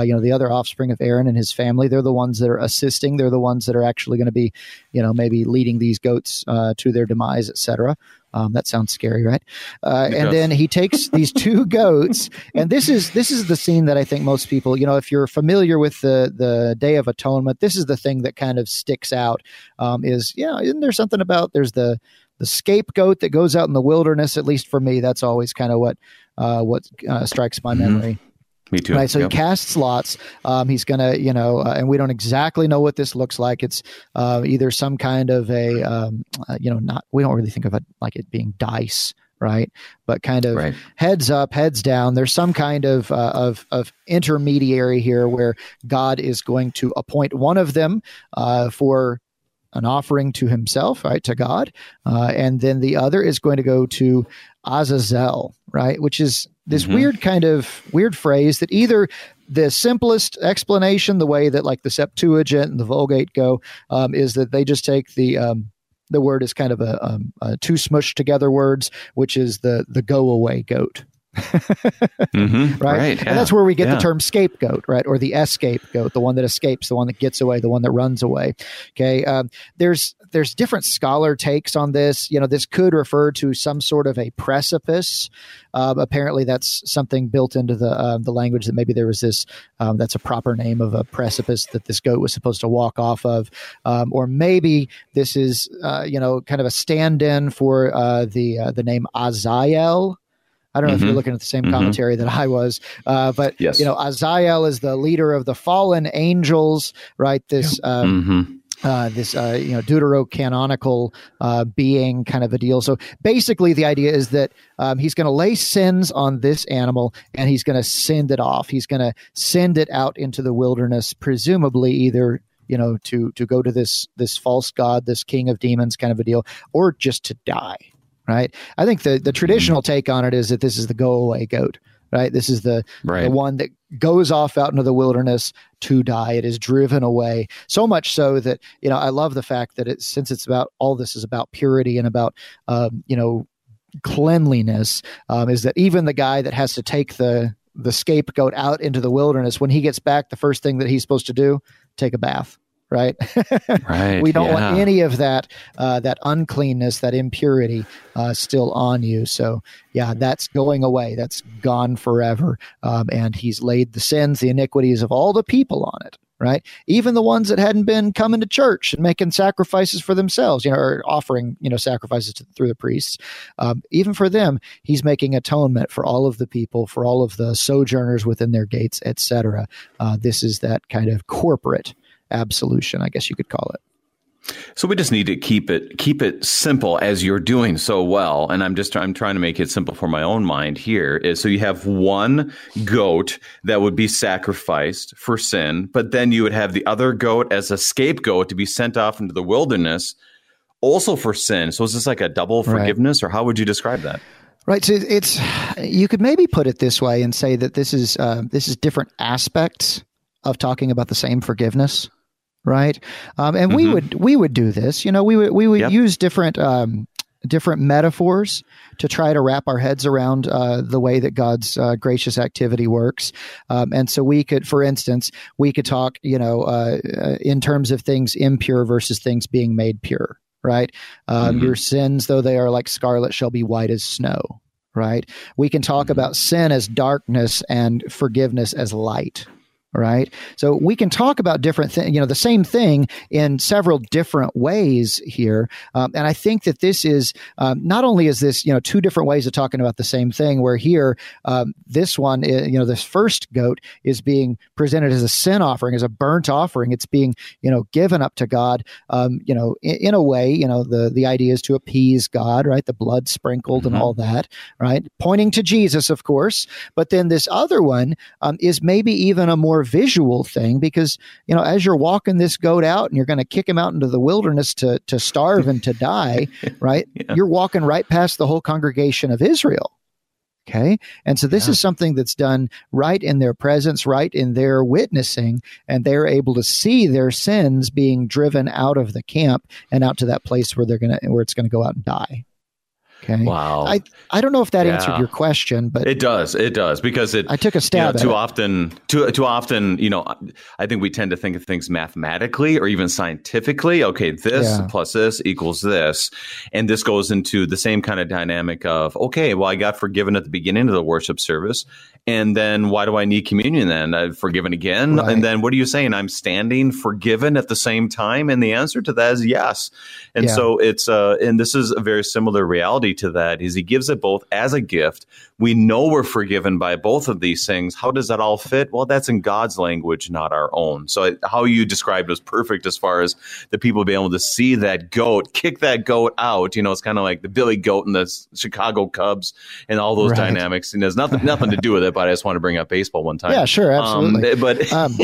you know the other offspring of Aaron and his family. They're the ones that are assisting. They're the ones that are actually going to be, you know, maybe leading these goats uh, to their demise, etc. Um, that sounds scary, right? Uh, and then he takes these two goats, and this is this is the scene that I think most people, you know, if you're familiar with the the Day of Atonement, this is the thing that kind of sticks out. Um, is yeah, isn't there something about there's the the scapegoat that goes out in the wilderness? At least for me, that's always kind of what uh, what uh, strikes my mm-hmm. Me too. Right. So yep. he casts lots. Um, he's going to, you know, uh, and we don't exactly know what this looks like. It's uh, either some kind of a, um, uh, you know, not, we don't really think of it like it being dice, right? But kind of right. heads up, heads down. There's some kind of, uh, of, of intermediary here where God is going to appoint one of them uh, for an offering to himself, right, to God, uh, and then the other is going to go to Azazel, right, which is this mm-hmm. weird kind of weird phrase that either the simplest explanation, the way that like the Septuagint and the Vulgate go, um, is that they just take the um, the word is kind of a, um, a two smushed together words, which is the the go away goat, mm-hmm, right? right yeah. And that's where we get yeah. the term scapegoat, right? Or the escape goat, the one that escapes, the one that gets away, the one that runs away. Okay. Um, there's, there's different scholar takes on this. You know, this could refer to some sort of a precipice. Uh, apparently, that's something built into the uh, the language that maybe there was this. Um, that's a proper name of a precipice that this goat was supposed to walk off of, um, or maybe this is uh, you know kind of a stand-in for uh, the uh, the name Azael I don't know mm-hmm. if you're mm-hmm. looking at the same mm-hmm. commentary mm-hmm. that I was, uh, but yes. you know, Azael is the leader of the fallen angels, right? This. Yeah. Um, mm-hmm. Uh, this uh, you know deuterocanonical uh, being kind of a deal. So basically, the idea is that um, he's going to lay sins on this animal and he's going to send it off. He's going to send it out into the wilderness, presumably either you know to to go to this this false god, this king of demons, kind of a deal, or just to die right? I think the the traditional take on it is that this is the go away goat, right? This is the right. the one that goes off out into the wilderness to die. It is driven away so much so that you know I love the fact that it since it's about all this is about purity and about um, you know cleanliness um, is that even the guy that has to take the the scapegoat out into the wilderness when he gets back the first thing that he's supposed to do take a bath right? right. we don't yeah. want any of that uh, that uncleanness, that impurity uh, still on you. So yeah, that's going away. That's gone forever. Um, and he's laid the sins, the iniquities of all the people on it. Right, even the ones that hadn't been coming to church and making sacrifices for themselves, you know, or offering, you know, sacrifices to, through the priests. Um, even for them, he's making atonement for all of the people, for all of the sojourners within their gates, etc. Uh, this is that kind of corporate absolution, I guess you could call it. So we just need to keep it keep it simple as you're doing so well. And I'm just I'm trying to make it simple for my own mind here. Is so you have one goat that would be sacrificed for sin, but then you would have the other goat as a scapegoat to be sent off into the wilderness, also for sin. So is this like a double forgiveness, right. or how would you describe that? Right. So it's you could maybe put it this way and say that this is uh, this is different aspects of talking about the same forgiveness right? Um, and mm-hmm. we would we would do this. You know, we would we would yep. use different um, different metaphors to try to wrap our heads around uh, the way that God's uh, gracious activity works. Um, and so we could, for instance, we could talk, you know, uh, uh in terms of things impure versus things being made pure. Right, um, mm-hmm. your sins, though they are like scarlet, shall be white as snow. Right, we can talk mm-hmm. about sin as darkness and forgiveness as light right? So we can talk about different things, you know, the same thing in several different ways here. Um, and I think that this is um, not only is this, you know, two different ways of talking about the same thing, where here, um, this one, is, you know, this first goat is being presented as a sin offering, as a burnt offering. It's being, you know, given up to God, um, you know, in, in, a way, you know, the, the idea is to appease God, right? The blood sprinkled mm-hmm. and all that, right? Pointing to Jesus, of course. But then this other one um, is maybe even a more visual thing because you know as you're walking this goat out and you're going to kick him out into the wilderness to to starve and to die right yeah. you're walking right past the whole congregation of israel okay and so this yeah. is something that's done right in their presence right in their witnessing and they're able to see their sins being driven out of the camp and out to that place where they're going to where it's going to go out and die Okay. Wow. I, I don't know if that yeah. answered your question, but it does. It does because it. I took a stab. You know, too it. often, too too often, you know, I think we tend to think of things mathematically or even scientifically. Okay, this yeah. plus this equals this, and this goes into the same kind of dynamic of okay, well, I got forgiven at the beginning of the worship service, and then why do I need communion then? I've forgiven again. Right. And then what are you saying? I'm standing forgiven at the same time? And the answer to that is yes. And yeah. so it's, uh, and this is a very similar reality to that is he gives it both as a gift. We know we're forgiven by both of these things. How does that all fit? Well, that's in God's language, not our own. So how you described was perfect as far as the people being able to see that goat, kick that goat out. You know, it's kind of like the Billy goat and the Chicago Cubs and all those right. dynamics. And there's nothing, nothing to do with it but I just want to bring up baseball one time. Yeah, sure, absolutely. Um, but um,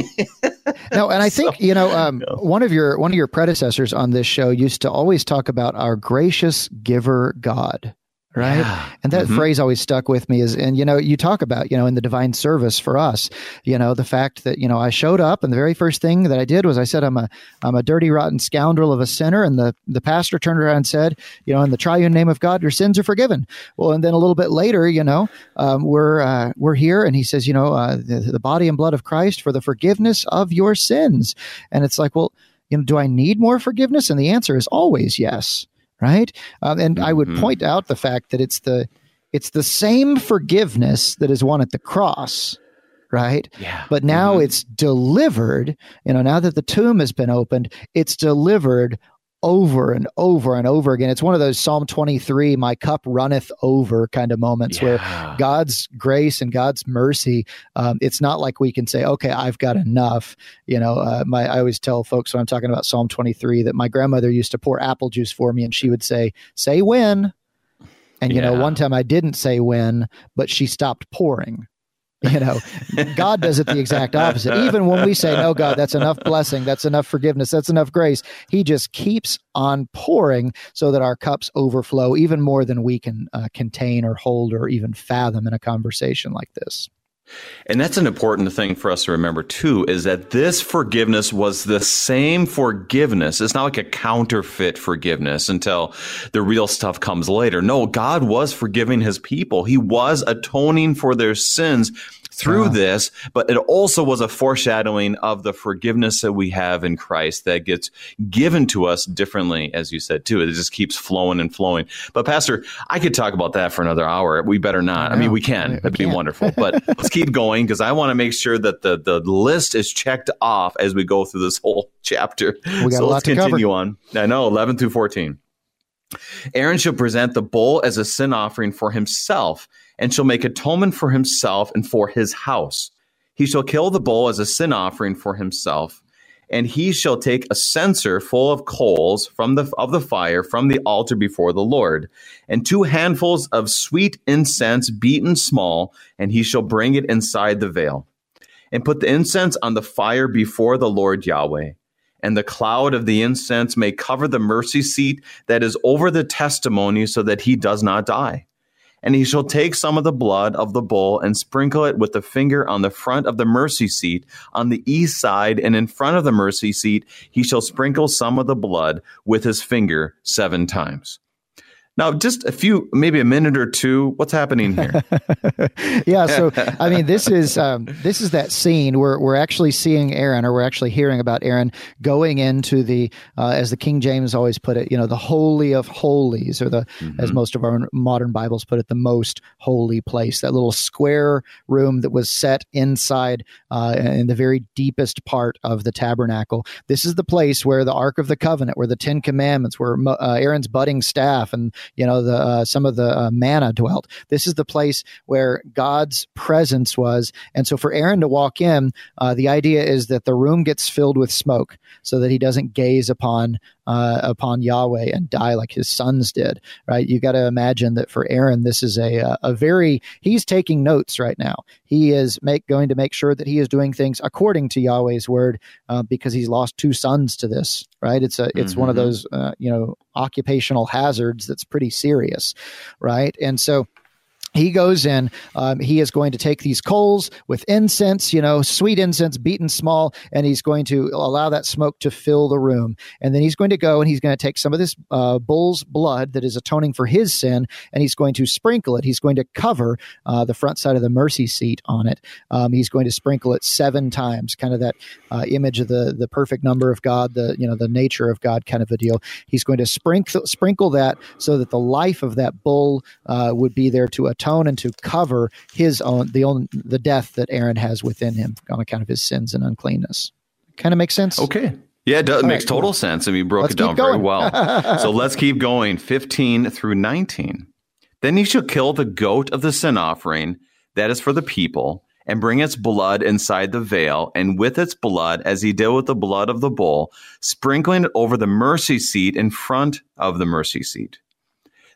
no, and I think so, you know um, no. one of your one of your predecessors on this show used to always talk about our gracious giver God right? Yeah. and that mm-hmm. phrase always stuck with me is and you know you talk about you know in the divine service for us you know the fact that you know i showed up and the very first thing that i did was i said i'm a i'm a dirty rotten scoundrel of a sinner. And the the pastor turned around and said you know in the triune name of god your sins are forgiven. Well and then a little bit later you know um, we're uh, we're here and he says you know uh, the, the body and blood of christ for the forgiveness of your sins. And it's like well you know do i need more forgiveness? And the answer is always yes right? Um, and mm-hmm. I would mm-hmm. point out the fact that it's the it's the same forgiveness that is won at the cross, right? Yeah. But now mm-hmm. it's delivered. You know, now that the tomb has been opened, it's delivered over and over and over again. It's one of those Psalm 23, my cup runneth over kind of moments yeah. where God's grace and God's mercy, um, it's not like we can say, okay, I've got enough. You know, uh, my, I always tell folks when I'm talking about Psalm 23 that my grandmother used to pour apple juice for me and she would say, say when. And, you yeah. know, one time I didn't say when, but she stopped pouring you know, God does it the exact opposite. Even when we say, no, God, that's enough blessing, that's enough forgiveness, that's enough grace, He just keeps on pouring so that our cups overflow even more than we can uh, contain or hold or even fathom in a conversation like this. And that's an important thing for us to remember too, is that this forgiveness was the same forgiveness. It's not like a counterfeit forgiveness until the real stuff comes later. No, God was forgiving his people. He was atoning for their sins through this, but it also was a foreshadowing of the forgiveness that we have in Christ that gets given to us differently, as you said too. It just keeps flowing and flowing. But Pastor, I could talk about that for another hour. We better not. I, I mean, we can. It'd be wonderful. But let's keep going because I want to make sure that the the list is checked off as we go through this whole chapter. We got so a lot let's to continue cover. on. I know, eleven through fourteen. Aaron shall present the bull as a sin offering for himself and shall make atonement for himself and for his house. He shall kill the bull as a sin offering for himself, and he shall take a censer full of coals from the of the fire from the altar before the Lord, and two handfuls of sweet incense beaten small, and he shall bring it inside the veil, and put the incense on the fire before the Lord Yahweh. And the cloud of the incense may cover the mercy seat that is over the testimony, so that he does not die. And he shall take some of the blood of the bull and sprinkle it with the finger on the front of the mercy seat on the east side, and in front of the mercy seat he shall sprinkle some of the blood with his finger seven times. Now, just a few, maybe a minute or two. What's happening here? yeah. So, I mean, this is um, this is that scene where we're actually seeing Aaron, or we're actually hearing about Aaron going into the, uh, as the King James always put it, you know, the holy of holies, or the, mm-hmm. as most of our modern Bibles put it, the most holy place. That little square room that was set inside uh, in the very deepest part of the tabernacle. This is the place where the Ark of the Covenant, where the Ten Commandments, where uh, Aaron's budding staff and you know the uh, some of the uh, manna dwelt. This is the place where God's presence was, and so for Aaron to walk in, uh, the idea is that the room gets filled with smoke, so that he doesn't gaze upon uh, upon Yahweh and die like his sons did. Right? You got to imagine that for Aaron, this is a uh, a very he's taking notes right now. He is make going to make sure that he is doing things according to Yahweh's word uh, because he's lost two sons to this. Right? It's a it's mm-hmm. one of mm-hmm. those uh, you know occupational hazards that's pretty serious. Right? And so he goes in um, he is going to take these coals with incense you know sweet incense beaten small and he's going to allow that smoke to fill the room. And then he's going to go and he's going to take some of this uh, bull's blood that is atoning for his sin and he's going to sprinkle it. He's going to cover uh, the front side of the mercy seat on it. Um, he's going to sprinkle it seven times kind of that uh, image of the the perfect number of god the you know the nature of god kind of a deal. He's going to sprinkle sprinkle that so that the life of that bull uh, would be there to atone and to cover his own the own the death that Aaron has within him on account of his sins and uncleanness. Kind of makes sense. Okay. Yeah, it, does, makes right, total cool. sense. And we broke let's it down very well. so let's keep going. 15 through 19. Then he shall kill the goat of the sin offering that is for the people and bring its blood inside the veil, and with its blood, as he did with the blood of the bull, sprinkling it over the mercy seat in front of the mercy seat.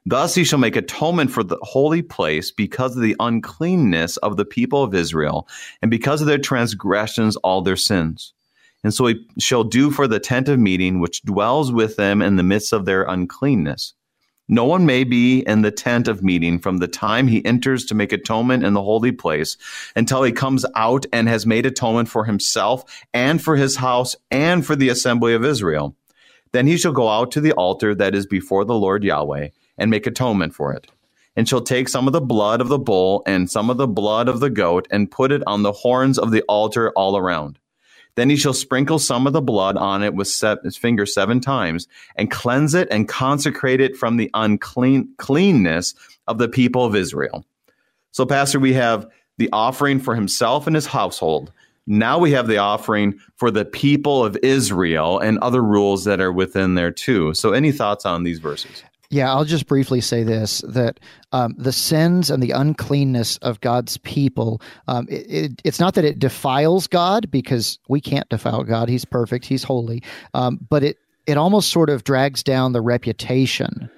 Thus he shall make atonement for the holy place because of the uncleanness of the people of Israel, and because of their transgressions, all their sins. And so he shall do for the tent of meeting, which dwells with them in the midst of their uncleanness. No one may be in the tent of meeting from the time he enters to make atonement in the holy place until he comes out and has made atonement for himself and for his house and for the assembly of Israel. Then he shall go out to the altar that is before the Lord Yahweh and make atonement for it. And shall take some of the blood of the bull and some of the blood of the goat and put it on the horns of the altar all around. Then he shall sprinkle some of the blood on it with his finger seven times and cleanse it and consecrate it from the unclean cleanness of the people of Israel. So, Pastor, we have the offering for himself and his household. Now we have the offering for the people of Israel and other rules that are within there too. So, any thoughts on these verses? Yeah, I'll just briefly say this that um, the sins and the uncleanness of God's people, um, it, it, it's not that it defiles God because we can't defile God. He's perfect, He's holy. Um, but it, it almost sort of drags down the reputation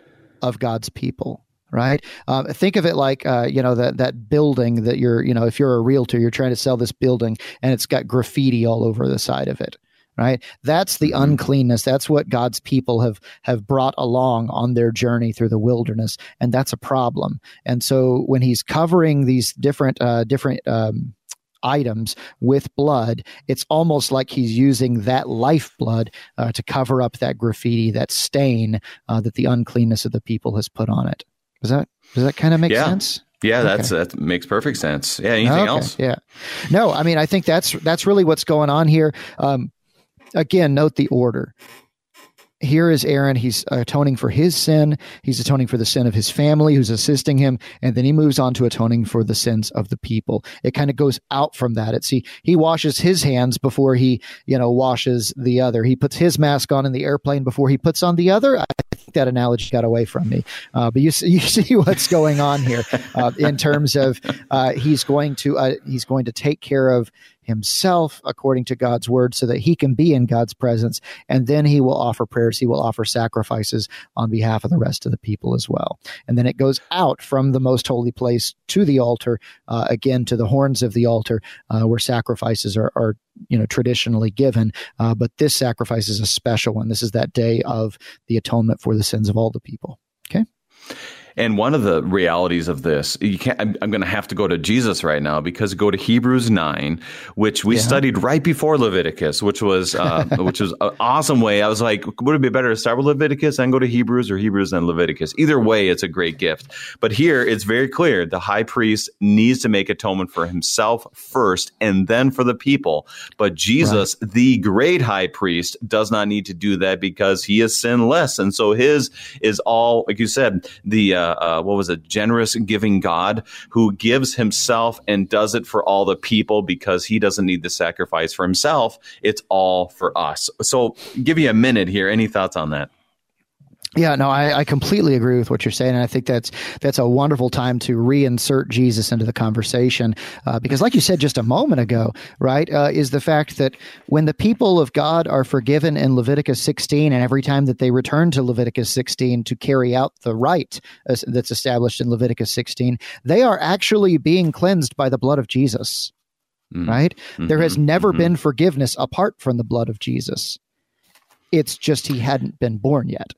of God's people right? Um, think of it like uh, you know that that building that you're you know if you're a realtor, you're trying to sell this building and it's got graffiti all over the side of it right that's the mm-hmm. uncleanness that's what god's people have have brought along on their journey through the wilderness and that's a problem and so when he's covering these different uh, different um, items with blood, it's almost like he's using that lifeblood uh, to cover up that graffiti, that stain uh, that the uncleanness of the people has put on it. Does that does that kind of make yeah. sense? Yeah, that's okay. that makes perfect sense. Yeah, anything okay. else? Yeah, no, I mean, I think that's that's really what's going on here. Um, again, note the order. Here is Aaron. He's atoning for his sin. He's atoning for the sin of his family who's assisting him. And then he moves on to atoning for the sins of the people. It kind of goes out from that. It's he, he washes his hands before he, you know, washes the other. He puts his mask on in the airplane before he puts on the other. I think that analogy got away from me. Uh, but you, you see what's going on here uh, in terms of uh, he's going to, uh, he's going to take care of himself according to God's word so that he can be in God's presence. And then he will offer prayers. He will offer sacrifices on behalf of the rest of the people as well. And then it goes out from the most holy place to the altar, uh, again, to the horns of the altar uh, where sacrifices are, are you know traditionally given uh, but this sacrifice is a special one this is that day of the atonement for the sins of all the people and one of the realities of this, you can't. I'm, I'm going to have to go to Jesus right now because go to Hebrews nine, which we yeah. studied right before Leviticus, which was uh, which was an awesome way. I was like, would it be better to start with Leviticus and go to Hebrews, or Hebrews and Leviticus? Either way, it's a great gift. But here, it's very clear: the high priest needs to make atonement for himself first, and then for the people. But Jesus, right. the great high priest, does not need to do that because he is sinless, and so his is all, like you said, the uh, what was a generous, giving God who gives himself and does it for all the people because he doesn't need the sacrifice for himself. It's all for us. So, give you a minute here. Any thoughts on that? Yeah, no, I, I, completely agree with what you're saying, and I think that's that's a wonderful time to reinsert Jesus into the conversation, uh, because, like you said just a moment ago, right, uh, is the fact that when the people of God are forgiven in Leviticus 16, and every time that they return to Leviticus 16 to carry out the rite that's established in Leviticus 16, they are actually being cleansed by the blood of Jesus, mm. right? Mm-hmm. There has never mm-hmm. been forgiveness apart from the blood of Jesus. It's just he hadn't been born yet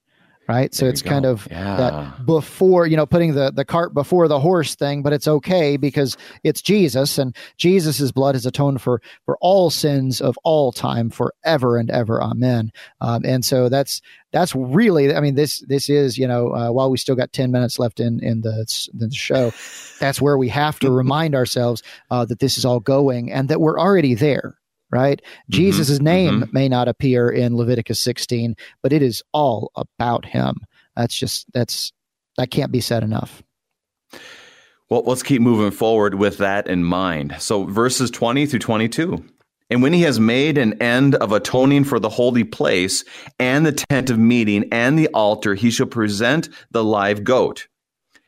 right? So it's kind of yeah. that before, you know, putting the, the cart before the horse thing, but it's okay because it's Jesus and Jesus's blood has atoned for, for all sins of all time forever and ever. Amen. Um, and so that's, that's really, I mean, this, this is, you know, uh, while we still got 10 minutes left in, in the, in the show, that's where we have to remind ourselves uh, that this is all going and that we're already there right? Mm-hmm, Jesus' name mm-hmm. may not appear in Leviticus 16, but it is all about him. That's just, that's, that can't be said enough. Well, let's keep moving forward with that in mind. So, verses 20 through 22. And when he has made an end of atoning for the holy place and the tent of meeting and the altar, he shall present the live goat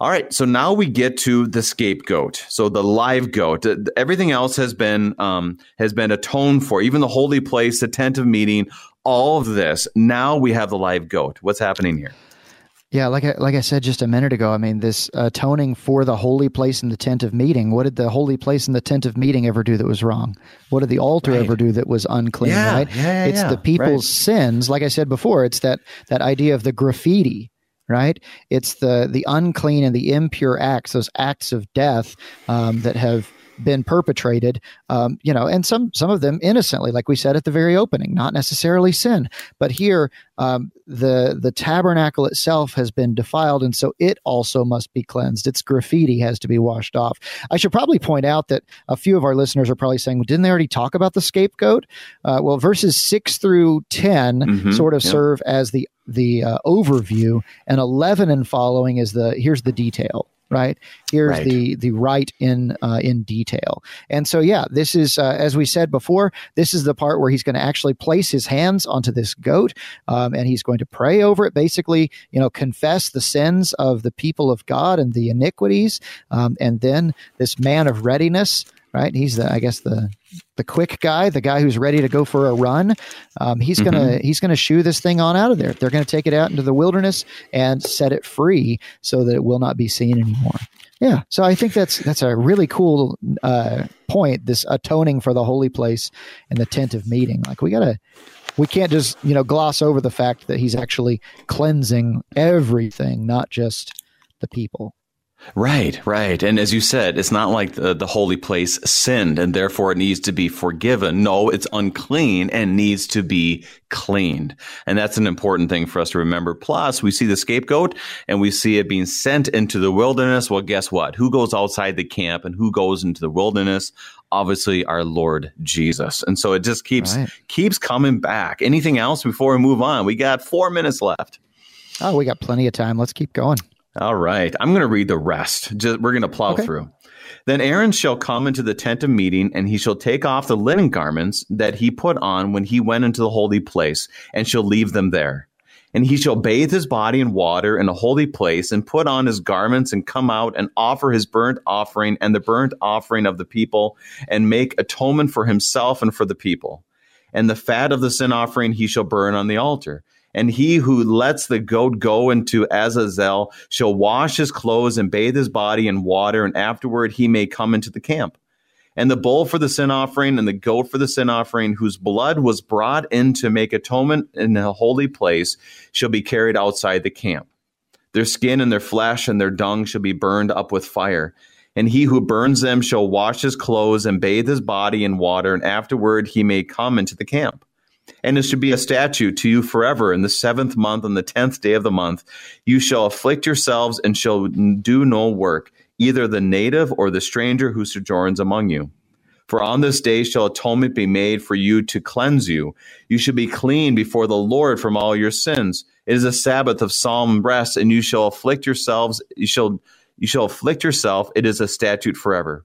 All right, so now we get to the scapegoat. So the live goat. Everything else has been um, has been atoned for. Even the holy place, the tent of meeting, all of this. Now we have the live goat. What's happening here? Yeah, like I, like I said just a minute ago, I mean, this atoning for the holy place and the tent of meeting. What did the holy place and the tent of meeting ever do that was wrong? What did the altar right. ever do that was unclean? Yeah, right? Yeah, yeah, it's the people's right. sins. Like I said before, it's that that idea of the graffiti. Right, it's the the unclean and the impure acts, those acts of death um, that have been perpetrated, um, you know, and some some of them innocently, like we said at the very opening, not necessarily sin. But here, um, the the tabernacle itself has been defiled, and so it also must be cleansed. Its graffiti has to be washed off. I should probably point out that a few of our listeners are probably saying, well, "Didn't they already talk about the scapegoat?" Uh, well, verses six through 10 mm-hmm, sort of serve as the the uh, overview, and eleven and following is the here's the detail right here's right. the the rite in uh, in detail and so yeah this is uh, as we said before this is the part where he's going to actually place his hands onto this goat um, and he's going to pray over it basically you know confess the sins of the people of god and the iniquities um, and then this man of readiness right he's the i guess the the quick guy, the guy who's ready to go for a run, um, he's gonna mm-hmm. he's gonna shoo this thing on out of there. They're gonna take it out into the wilderness and set it free so that it will not be seen anymore. Yeah, so I think that's that's a really cool uh, point. This atoning for the holy place and the tent of meeting. Like we gotta, we can't just you know gloss over the fact that he's actually cleansing everything, not just the people. Right, right. And as you said, it's not like the, the, holy place sinned and therefore it needs to be forgiven. No, it's unclean and needs to be cleaned. And that's an important thing for us to remember. Plus, we see the scapegoat and we see it being sent into the wilderness. Well, guess what? Who goes outside the camp and who goes into the wilderness? Obviously, our Lord Jesus. And so it just keeps right. keeps coming back. Anything else before we move on? We got four minutes left. Oh, we got plenty of time. Let's keep going. All right. I'm going to read the rest. Just, we're going to plow okay. through. Then Aaron shall come into the tent of meeting, and he shall take off the linen garments that he put on when he went into the holy place, and shall leave them there. And he shall bathe his body in water in a holy place, and put on his garments, and come out and offer his burnt offering and the burnt offering of the people, and make atonement for himself and for the people. And the fat of the sin offering he shall burn on the altar. And he who lets the goat go into Azazel shall wash his clothes and bathe his body in water, and afterward he may come into the camp. And the bull for the sin offering and the goat for the sin offering, whose blood was brought in to make atonement in the holy place, shall be carried outside the camp. Their skin and their flesh and their dung shall be burned up with fire. And he who burns them shall wash his clothes and bathe his body in water, and afterward he may come into the camp. And it should be a statute to you forever. In the seventh month, on the tenth day of the month, you shall afflict yourselves and shall do no work, either the native or the stranger who sojourns among you. For on this day shall atonement be made for you to cleanse you. You shall be clean before the Lord from all your sins. It is a Sabbath of solemn rest, and you shall afflict yourselves. You shall you shall afflict yourself. It is a statute forever.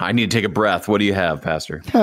I need to take a breath. What do you have, Pastor?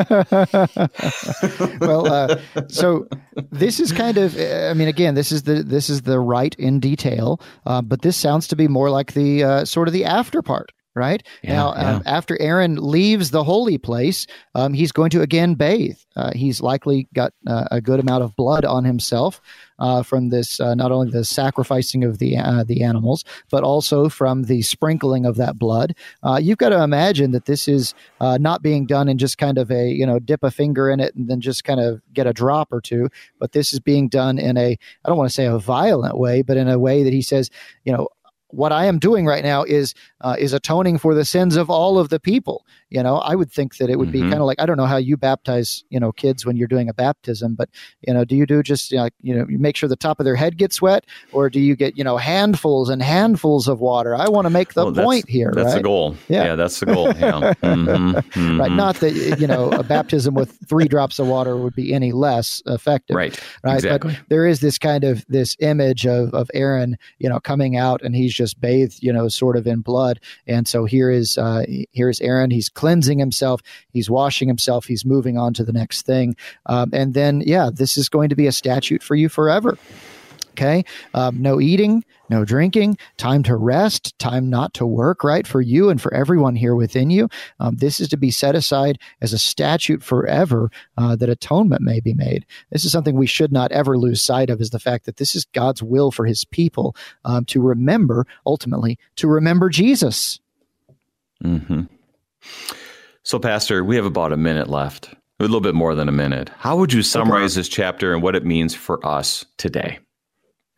well, uh, so this is kind of, I mean, again, this is the this is the rite in detail, uh, but this sounds to be more like the uh, sort of the after part, right? Yeah, now, yeah. Um, after Aaron leaves the holy place, um, he's going to again bathe. Uh, he's likely got uh, a good amount of blood on himself uh, from this, uh, not only the sacrificing of the uh, the animals, but also from the sprinkling of that blood. Uh, you've got to imagine that this is not being done in just kind of a you know dip a finger in it and then just kind of get a drop or two, but this is being done in a I don't want to say a violent way, but in a way that he says, you know, what I am doing right now is uh, is atoning for the sins of all of the people. You know, I would think that it would mm-hmm. be kind of like I don't know how you baptize you know kids when you're doing a baptism, but you know, do you do just you know, you know you make sure the top of their head gets wet, or do you get you know handfuls and handfuls of water? I want to make the point here. That's right? the goal. Yeah. yeah, that's the goal. Yeah. mm-hmm. Mm-hmm. Right. Not that you know a baptism with three drops of water would be any less effective. Right. Right. Exactly. But there is this kind of this image of of Aaron, you know, coming out and he's just bathed, you know, sort of in blood, and so here is uh, here is Aaron. He's cleansing himself. He's washing himself. He's moving on to the next thing. Um, and then, yeah, this is going to be a statute for you forever. Okay. Um, no eating, no drinking, time to rest, time not to work, right? For you and for everyone here within you. Um, this is to be set aside as a statute forever uh, that atonement may be made. This is something we should not ever lose sight of is the fact that this is God's will for his people um, to remember, ultimately, to remember Jesus. Mm-hmm. So, Pastor, we have about a minute left, a little bit more than a minute. How would you summarize this chapter and what it means for us today?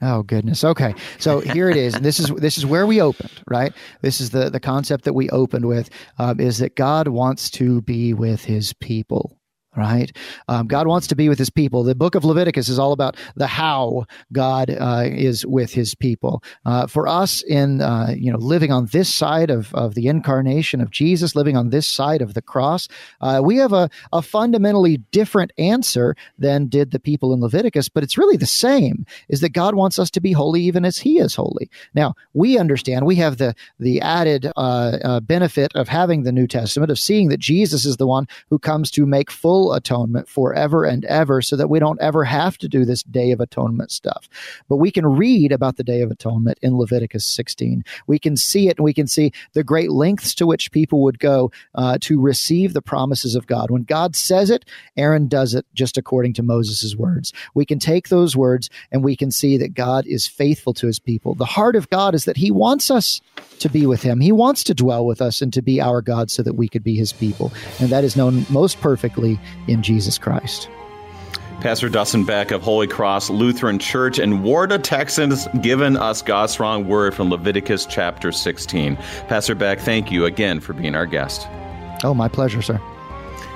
Oh goodness. Okay. So here it is. this is this is where we opened, right? This is the the concept that we opened with um, is that God wants to be with His people right? Um, God wants to be with his people. The book of Leviticus is all about the how God uh, is with his people. Uh, for us, in uh, you know, living on this side of, of the incarnation of Jesus, living on this side of the cross, uh, we have a, a fundamentally different answer than did the people in Leviticus, but it's really the same, is that God wants us to be holy even as he is holy. Now, we understand, we have the, the added uh, uh, benefit of having the New Testament, of seeing that Jesus is the one who comes to make full full atonement forever and ever so that we don't ever have to do this Day of Atonement stuff. But we can read about the Day of Atonement in Leviticus 16. We can see it and we can see the great lengths to which people would go uh, to receive the promises of God. When God says it, Aaron does it just according to Moses' words. We can take those words and we can see that God is faithful to his people. The heart of God is that he wants us to be with him. He wants to dwell with us and to be our God so that we could be his people. And that is known most perfectly in Jesus Christ. Pastor Dustin Beck of Holy Cross Lutheran Church in Warda, Texas, given us God's strong word from Leviticus chapter 16. Pastor Beck, thank you again for being our guest. Oh, my pleasure, sir.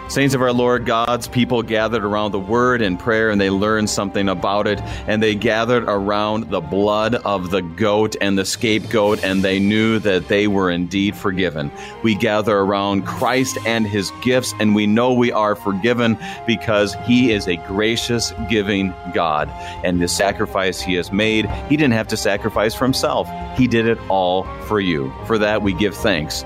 Saints of our Lord, God's people gathered around the word and prayer and they learned something about it. And they gathered around the blood of the goat and the scapegoat and they knew that they were indeed forgiven. We gather around Christ and his gifts and we know we are forgiven because he is a gracious, giving God. And the sacrifice he has made, he didn't have to sacrifice for himself. He did it all for you. For that, we give thanks.